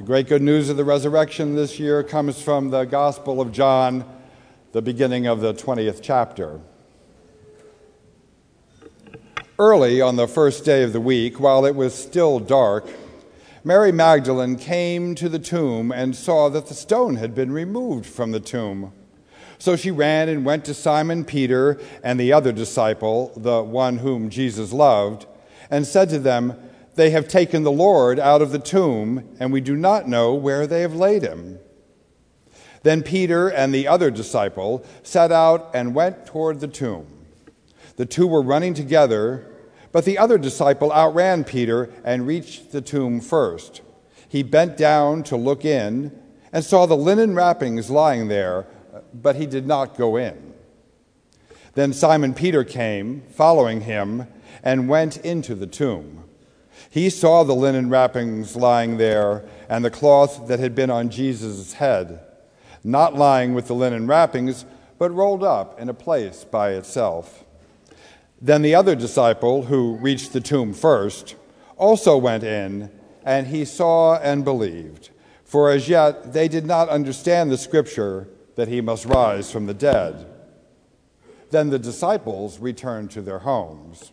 The great good news of the resurrection this year comes from the Gospel of John, the beginning of the 20th chapter. Early on the first day of the week, while it was still dark, Mary Magdalene came to the tomb and saw that the stone had been removed from the tomb. So she ran and went to Simon Peter and the other disciple, the one whom Jesus loved, and said to them, They have taken the Lord out of the tomb, and we do not know where they have laid him. Then Peter and the other disciple set out and went toward the tomb. The two were running together, but the other disciple outran Peter and reached the tomb first. He bent down to look in and saw the linen wrappings lying there but he did not go in. Then Simon Peter came, following him, and went into the tomb. He saw the linen wrappings lying there and the cloth that had been on Jesus' head, not lying with the linen wrappings, but rolled up in a place by itself. Then the other disciple, who reached the tomb first, also went in, and he saw and believed. For as yet they did not understand the scripture that he must rise from the dead. Then the disciples returned to their homes.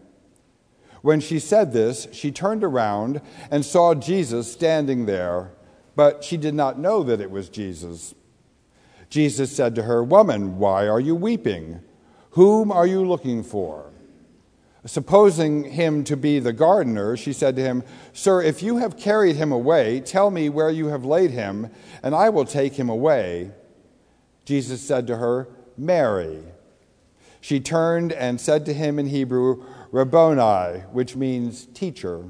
When she said this, she turned around and saw Jesus standing there, but she did not know that it was Jesus. Jesus said to her, Woman, why are you weeping? Whom are you looking for? Supposing him to be the gardener, she said to him, Sir, if you have carried him away, tell me where you have laid him, and I will take him away. Jesus said to her, Mary. She turned and said to him in Hebrew, Rabboni, which means teacher.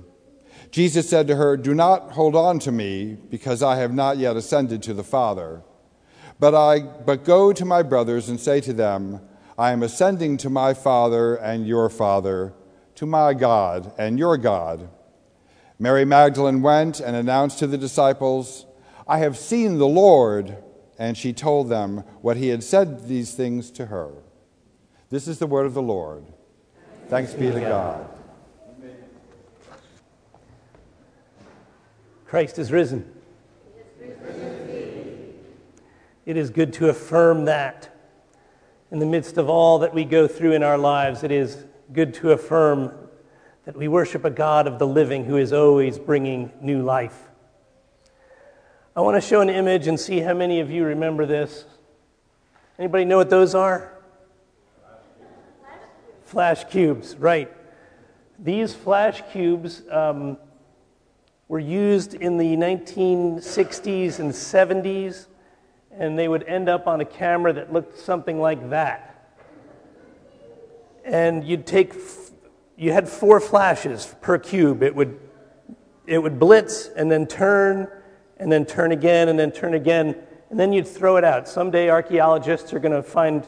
Jesus said to her, Do not hold on to me, because I have not yet ascended to the Father. But, I, but go to my brothers and say to them, I am ascending to my Father and your Father, to my God and your God. Mary Magdalene went and announced to the disciples, I have seen the Lord and she told them what he had said these things to her. This is the word of the Lord. Thanks be to God. Christ is risen. It is good to affirm that. In the midst of all that we go through in our lives, it is good to affirm that we worship a God of the living who is always bringing new life. I want to show an image and see how many of you remember this. Anybody know what those are? Flash cubes, right. These flash cubes um, were used in the 1960s and 70s, and they would end up on a camera that looked something like that. And you'd take, you had four flashes per cube. It would, it would blitz and then turn and then turn again and then turn again, and then you'd throw it out. Someday archaeologists are going to find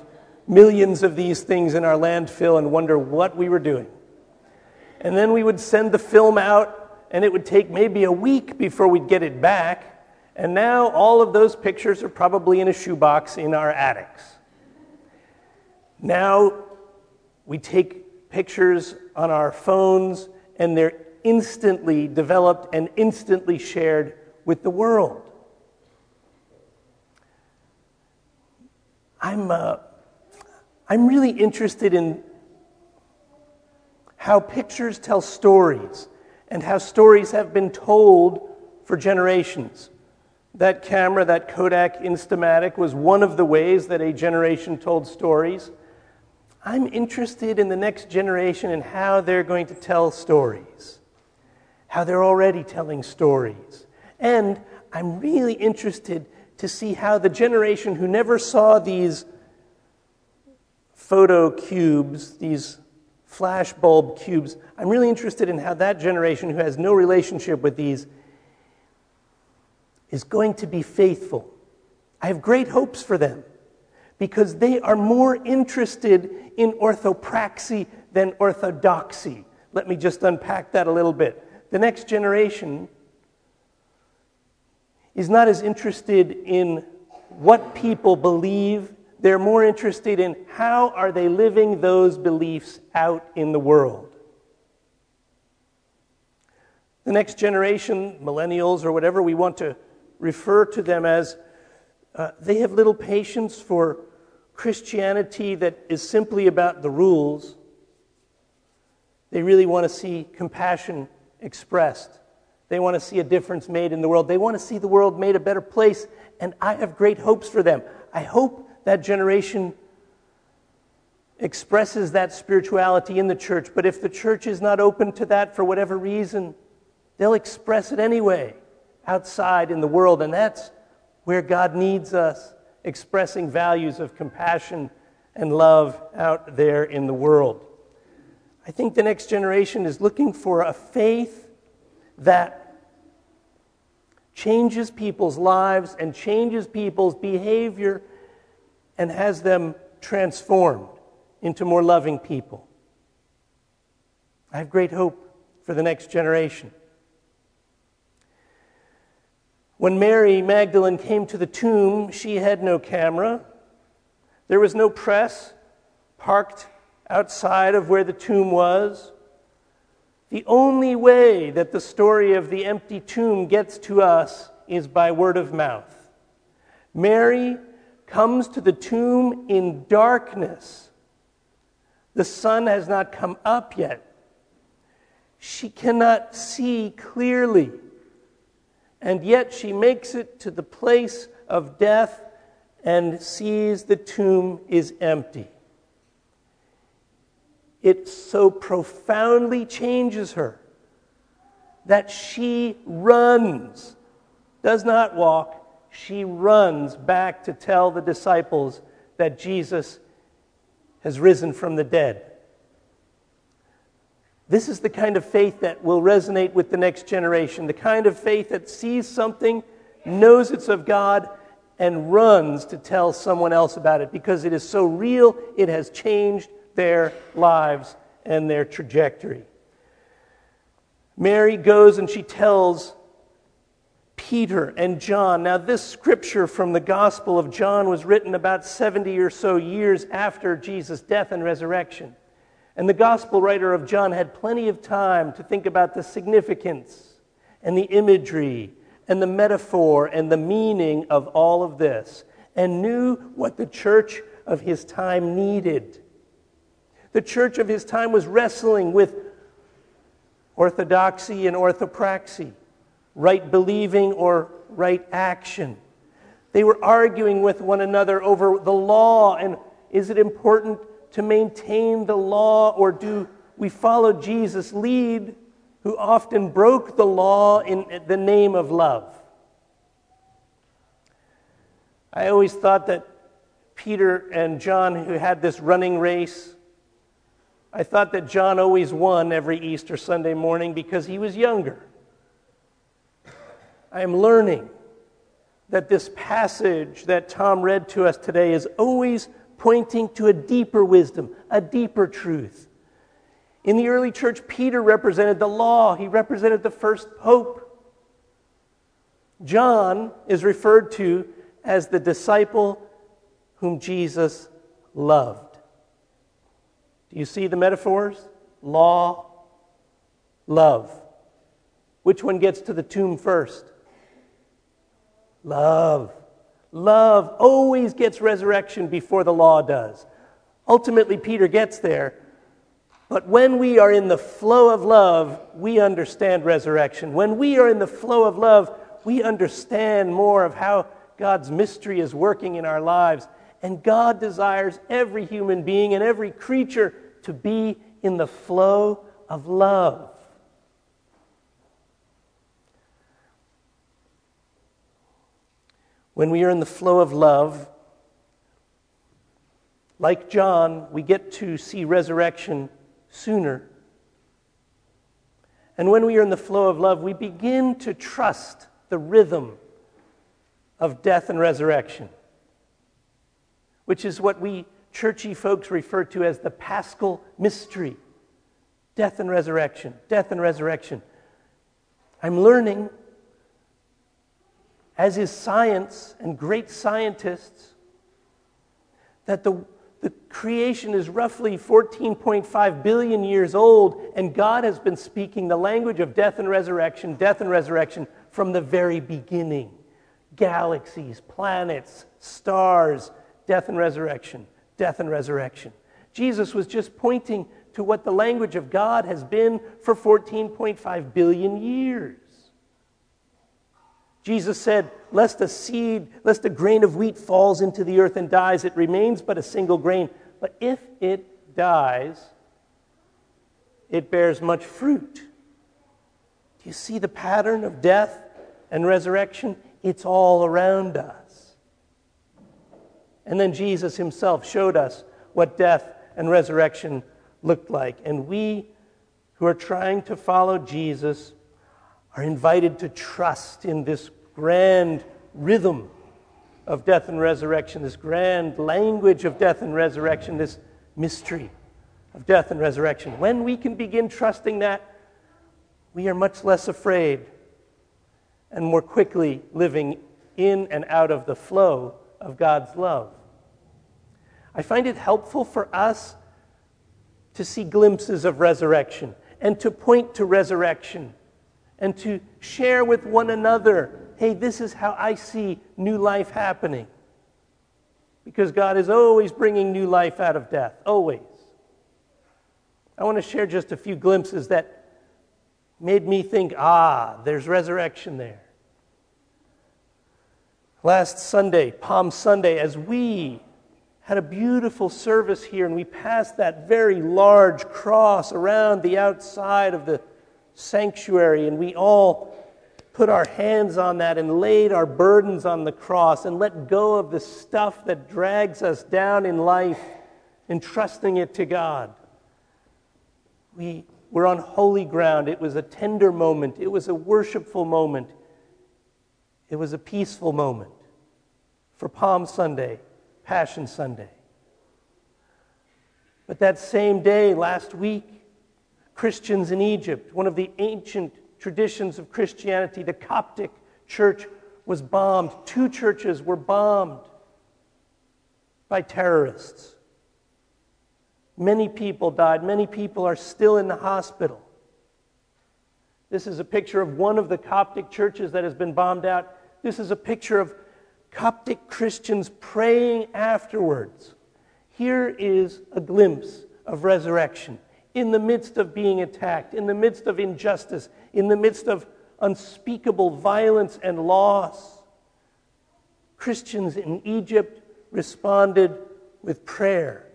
millions of these things in our landfill and wonder what we were doing. And then we would send the film out, and it would take maybe a week before we'd get it back. And now all of those pictures are probably in a shoebox in our attics. Now we take pictures on our phones, and they're instantly developed and instantly shared with the world. I'm, uh, I'm really interested in how pictures tell stories and how stories have been told for generations. That camera, that Kodak Instamatic, was one of the ways that a generation told stories. I'm interested in the next generation and how they're going to tell stories, how they're already telling stories. And I'm really interested to see how the generation who never saw these photo cubes, these flash bulb cubes, I'm really interested in how that generation who has no relationship with these is going to be faithful. I have great hopes for them because they are more interested in orthopraxy than orthodoxy. Let me just unpack that a little bit. The next generation is not as interested in what people believe, they're more interested in how are they living those beliefs out in the world. The next generation, millennials or whatever we want to refer to them as, uh, they have little patience for Christianity that is simply about the rules. They really want to see compassion expressed. They want to see a difference made in the world. They want to see the world made a better place. And I have great hopes for them. I hope that generation expresses that spirituality in the church. But if the church is not open to that for whatever reason, they'll express it anyway outside in the world. And that's where God needs us, expressing values of compassion and love out there in the world. I think the next generation is looking for a faith that changes people's lives and changes people's behavior and has them transformed into more loving people. I have great hope for the next generation. When Mary Magdalene came to the tomb, she had no camera. There was no press parked outside of where the tomb was. The only way that the story of the empty tomb gets to us is by word of mouth. Mary comes to the tomb in darkness. The sun has not come up yet. She cannot see clearly. And yet she makes it to the place of death and sees the tomb is empty it so profoundly changes her that she runs, does not walk, she runs back to tell the disciples that Jesus has risen from the dead. This is the kind of faith that will resonate with the next generation, the kind of faith that sees something, knows it's of God, and runs to tell someone else about it because it is so real, it has changed their lives and their trajectory. Mary goes and she tells Peter and John. Now, this scripture from the Gospel of John was written about 70 or so years after Jesus' death and resurrection. And the Gospel writer of John had plenty of time to think about the significance and the imagery and the metaphor and the meaning of all of this and knew what the church of his time needed. The church of his time was wrestling with orthodoxy and orthopraxy, right believing or right action. They were arguing with one another over the law and is it important to maintain the law or do we follow Jesus' lead, who often broke the law in the name of love? I always thought that Peter and John, who had this running race, I thought that John always won every Easter Sunday morning because he was younger. I am learning that this passage that Tom read to us today is always pointing to a deeper wisdom, a deeper truth. In the early church, Peter represented the law, he represented the first pope. John is referred to as the disciple whom Jesus loved. Do you see the metaphors? Law, love. Which one gets to the tomb first? Love. Love always gets resurrection before the law does. Ultimately, Peter gets there. But when we are in the flow of love, we understand resurrection. When we are in the flow of love, we understand more of how God's mystery is working in our lives. And God desires every human being and every creature to be in the flow of love. When we are in the flow of love, like John, we get to see resurrection sooner. And when we are in the flow of love, we begin to trust the rhythm of death and resurrection, which is what we churchy folks refer to as the paschal mystery death and resurrection, death and resurrection. I'm learning, as is science and great scientists, that the, the creation is roughly 14.5 billion years old, and God has been speaking the language of death and resurrection, death and resurrection from the very beginning. Galaxies, planets, stars, death and resurrection, death and resurrection. Jesus was just pointing to what the language of God has been for 14.5 billion years. Jesus said, Lest a seed, lest a grain of wheat falls into the earth and dies, it remains but a single grain. But if it dies, it bears much fruit. Do you see the pattern of death and resurrection? It's all around us. And then Jesus himself showed us what death and resurrection looked like. And we who are trying to follow Jesus are invited to trust in this grand rhythm of death and resurrection, this grand language of death and resurrection, this mystery of death and resurrection. When we can begin trusting that, we are much less afraid and more quickly living in and out of the flow of God's love. I find it helpful for us to see glimpses of resurrection and to point to resurrection and to share with one another hey, this is how I see new life happening. Because God is always bringing new life out of death, always. I want to share just a few glimpses that made me think, ah, there's resurrection there. Last Sunday, Palm Sunday, as we had a beautiful service here, and we passed that very large cross around the outside of the sanctuary, and we all put our hands on that and laid our burdens on the cross and let go of the stuff that drags us down in life, entrusting it to God. We were on holy ground. It was a tender moment, it was a worshipful moment, it was a peaceful moment for Palm Sunday. Passion Sunday. But that same day, last week, Christians in Egypt, one of the ancient traditions of Christianity, the Coptic church was bombed. Two churches were bombed by terrorists. Many people died. Many people are still in the hospital. This is a picture of one of the Coptic churches that has been bombed out. This is a picture of Coptic Christians praying afterwards. Here is a glimpse of resurrection in the midst of being attacked, in the midst of injustice, in the midst of unspeakable violence and loss. Christians in Egypt responded with prayer,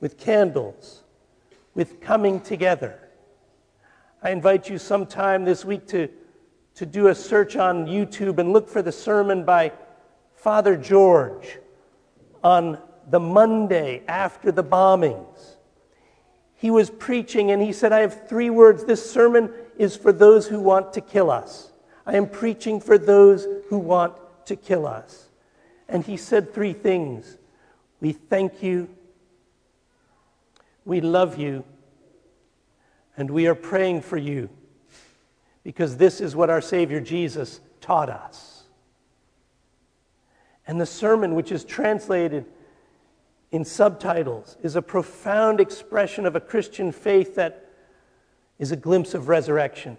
with candles, with coming together. I invite you sometime this week to to do a search on YouTube and look for the sermon by Father George on the Monday after the bombings. He was preaching and he said, I have three words. This sermon is for those who want to kill us. I am preaching for those who want to kill us. And he said three things We thank you, we love you, and we are praying for you because this is what our Savior Jesus taught us. And the sermon, which is translated in subtitles, is a profound expression of a Christian faith that is a glimpse of resurrection.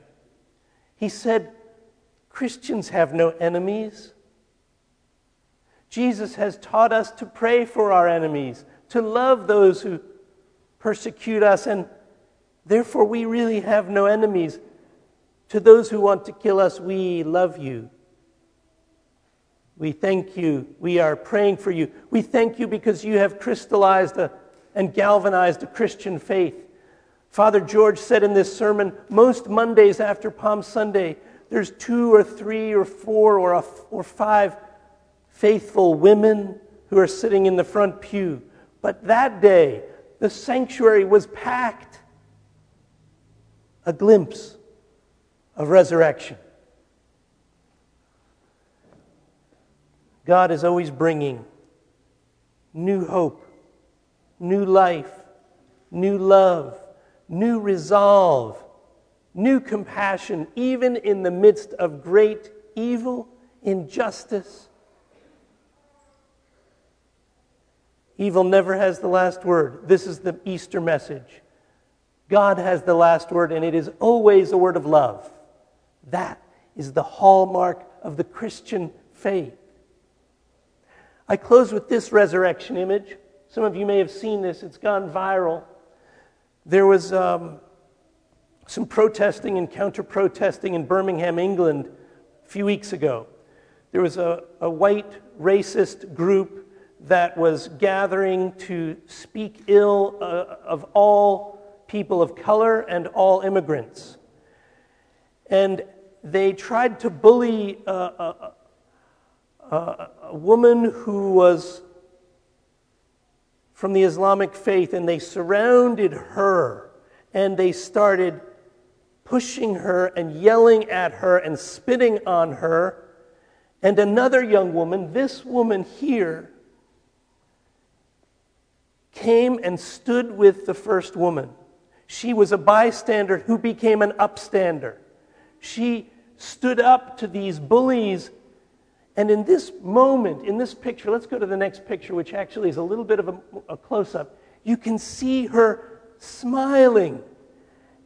He said, Christians have no enemies. Jesus has taught us to pray for our enemies, to love those who persecute us, and therefore we really have no enemies. To those who want to kill us, we love you. We thank you. We are praying for you. We thank you because you have crystallized a, and galvanized a Christian faith. Father George said in this sermon most Mondays after Palm Sunday, there's two or three or four or, a, or five faithful women who are sitting in the front pew. But that day, the sanctuary was packed. A glimpse of resurrection. God is always bringing new hope, new life, new love, new resolve, new compassion, even in the midst of great evil, injustice. Evil never has the last word. This is the Easter message. God has the last word, and it is always a word of love. That is the hallmark of the Christian faith. I close with this resurrection image. Some of you may have seen this, it's gone viral. There was um, some protesting and counter protesting in Birmingham, England, a few weeks ago. There was a, a white racist group that was gathering to speak ill uh, of all people of color and all immigrants. And they tried to bully a, a, a, woman who was from the Islamic faith, and they surrounded her and they started pushing her and yelling at her and spitting on her. And another young woman, this woman here, came and stood with the first woman. She was a bystander who became an upstander. She stood up to these bullies. And in this moment, in this picture, let's go to the next picture, which actually is a little bit of a, a close up. You can see her smiling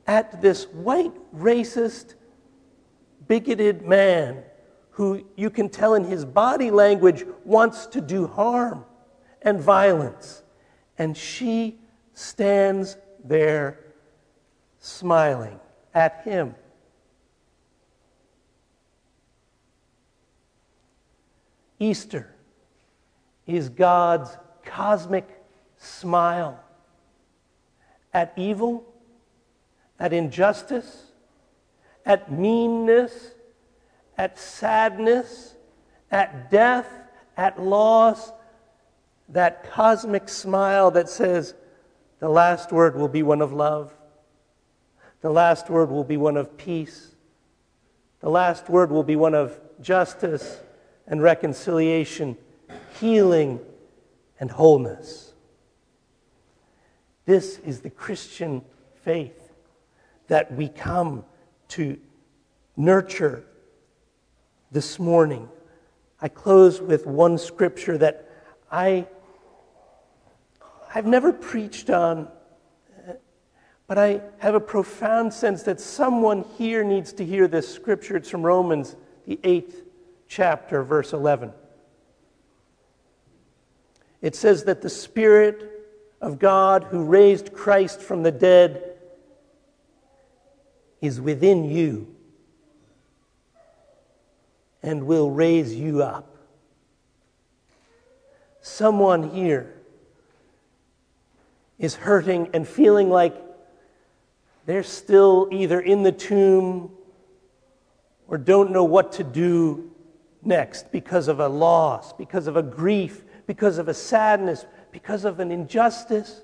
at this white, racist, bigoted man who you can tell in his body language wants to do harm and violence. And she stands there smiling at him. Easter is God's cosmic smile at evil at injustice, at meanness, at sadness, at death, at loss, that cosmic smile that says, the last word will be one of love. The last word will be one of peace. The last word will be one of justice and reconciliation, healing and wholeness. This is the Christian faith that we come to nurture this morning. I close with one scripture that I I've never preached on but I have a profound sense that someone here needs to hear this scripture. It's from Romans, the 8th chapter, verse 11. It says that the Spirit of God who raised Christ from the dead is within you and will raise you up. Someone here is hurting and feeling like they're still either in the tomb or don't know what to do next because of a loss, because of a grief, because of a sadness, because of an injustice.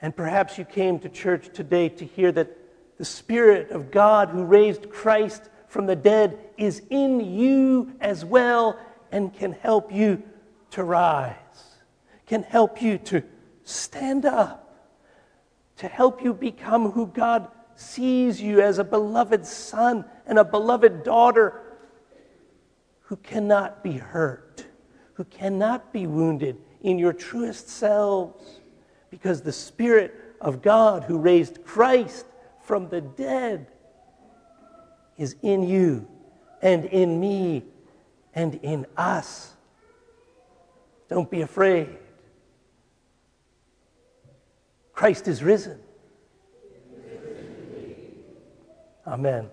And perhaps you came to church today to hear that the Spirit of God who raised Christ from the dead is in you as well and can help you to rise, can help you to stand up, to help you become who God sees you as a beloved son and a beloved daughter who cannot be hurt, who cannot be wounded in your truest selves because the Spirit of God who raised Christ from the dead is in you and in me and in us. Don't be afraid. Christ is risen. Amen.